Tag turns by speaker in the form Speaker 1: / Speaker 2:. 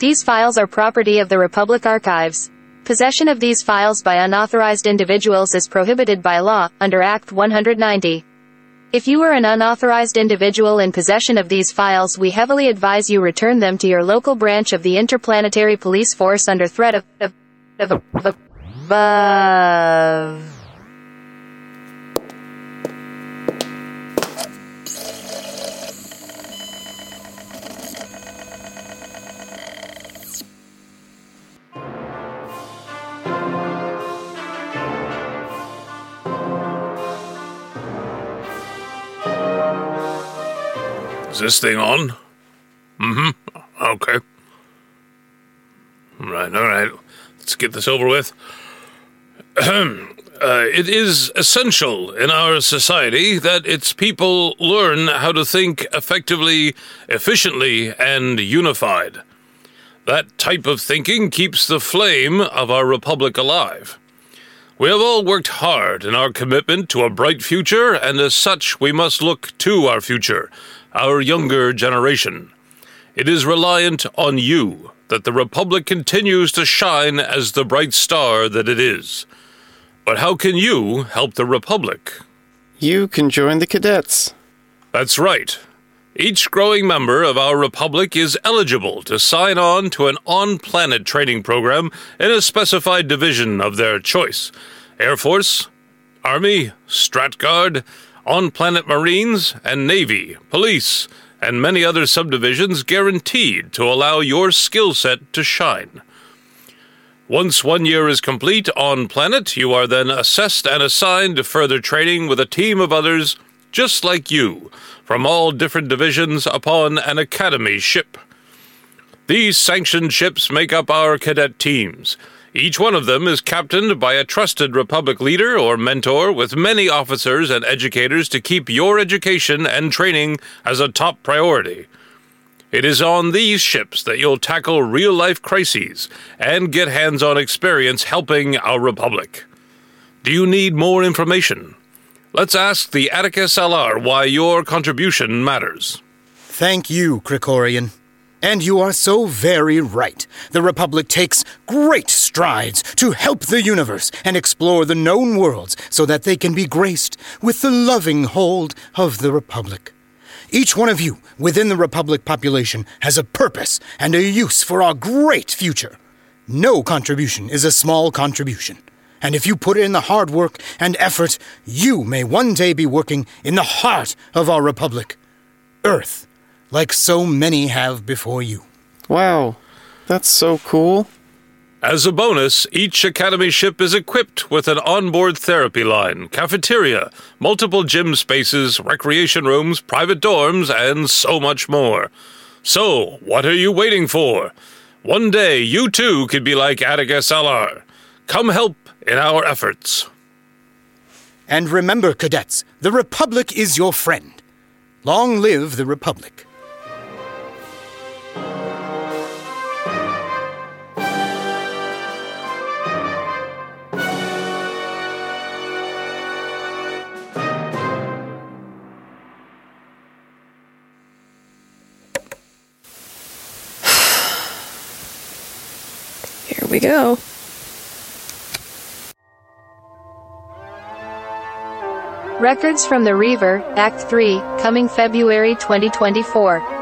Speaker 1: These files are property of the Republic Archives. Possession of these files by unauthorized individuals is prohibited by law, under Act 190. If you are an unauthorized individual in possession of these files we heavily advise you return them to your local branch of the Interplanetary Police Force under threat of, of, of, of, of, uh,
Speaker 2: Is this thing on? Mm-hmm. Okay. All right, all right. Let's get this over with. Uh, it is essential in our society that its people learn how to think effectively, efficiently, and unified. That type of thinking keeps the flame of our republic alive. We have all worked hard in our commitment to a bright future, and as such, we must look to our future, our younger generation. It is reliant on you that the Republic continues to shine as the bright star that it is. But how can you help the Republic?
Speaker 3: You can join the cadets.
Speaker 2: That's right. Each growing member of our Republic is eligible to sign on to an on planet training program in a specified division of their choice Air Force, Army, Stratguard, on planet Marines, and Navy, Police, and many other subdivisions guaranteed to allow your skill set to shine. Once one year is complete on planet, you are then assessed and assigned to further training with a team of others just like you from all different divisions upon an academy ship. These sanctioned ships make up our cadet teams. Each one of them is captained by a trusted Republic leader or mentor with many officers and educators to keep your education and training as a top priority. It is on these ships that you'll tackle real life crises and get hands on experience helping our Republic. Do you need more information? Let's ask the Atticus Allard why your contribution matters.
Speaker 4: Thank you, Krikorian. And you are so very right. The Republic takes great strides to help the universe and explore the known worlds so that they can be graced with the loving hold of the Republic. Each one of you within the Republic population has a purpose and a use for our great future. No contribution is a small contribution. And if you put in the hard work and effort, you may one day be working in the heart of our Republic, Earth, like so many have before you.
Speaker 3: Wow, that's so cool.
Speaker 2: As a bonus, each Academy ship is equipped with an onboard therapy line, cafeteria, multiple gym spaces, recreation rooms, private dorms, and so much more. So, what are you waiting for? One day, you too could be like Atticus Allard. Come help in our efforts.
Speaker 4: And remember, cadets, the Republic is your friend. Long live the Republic.
Speaker 5: Here we go.
Speaker 1: Records from the Reaver, Act 3, coming February 2024.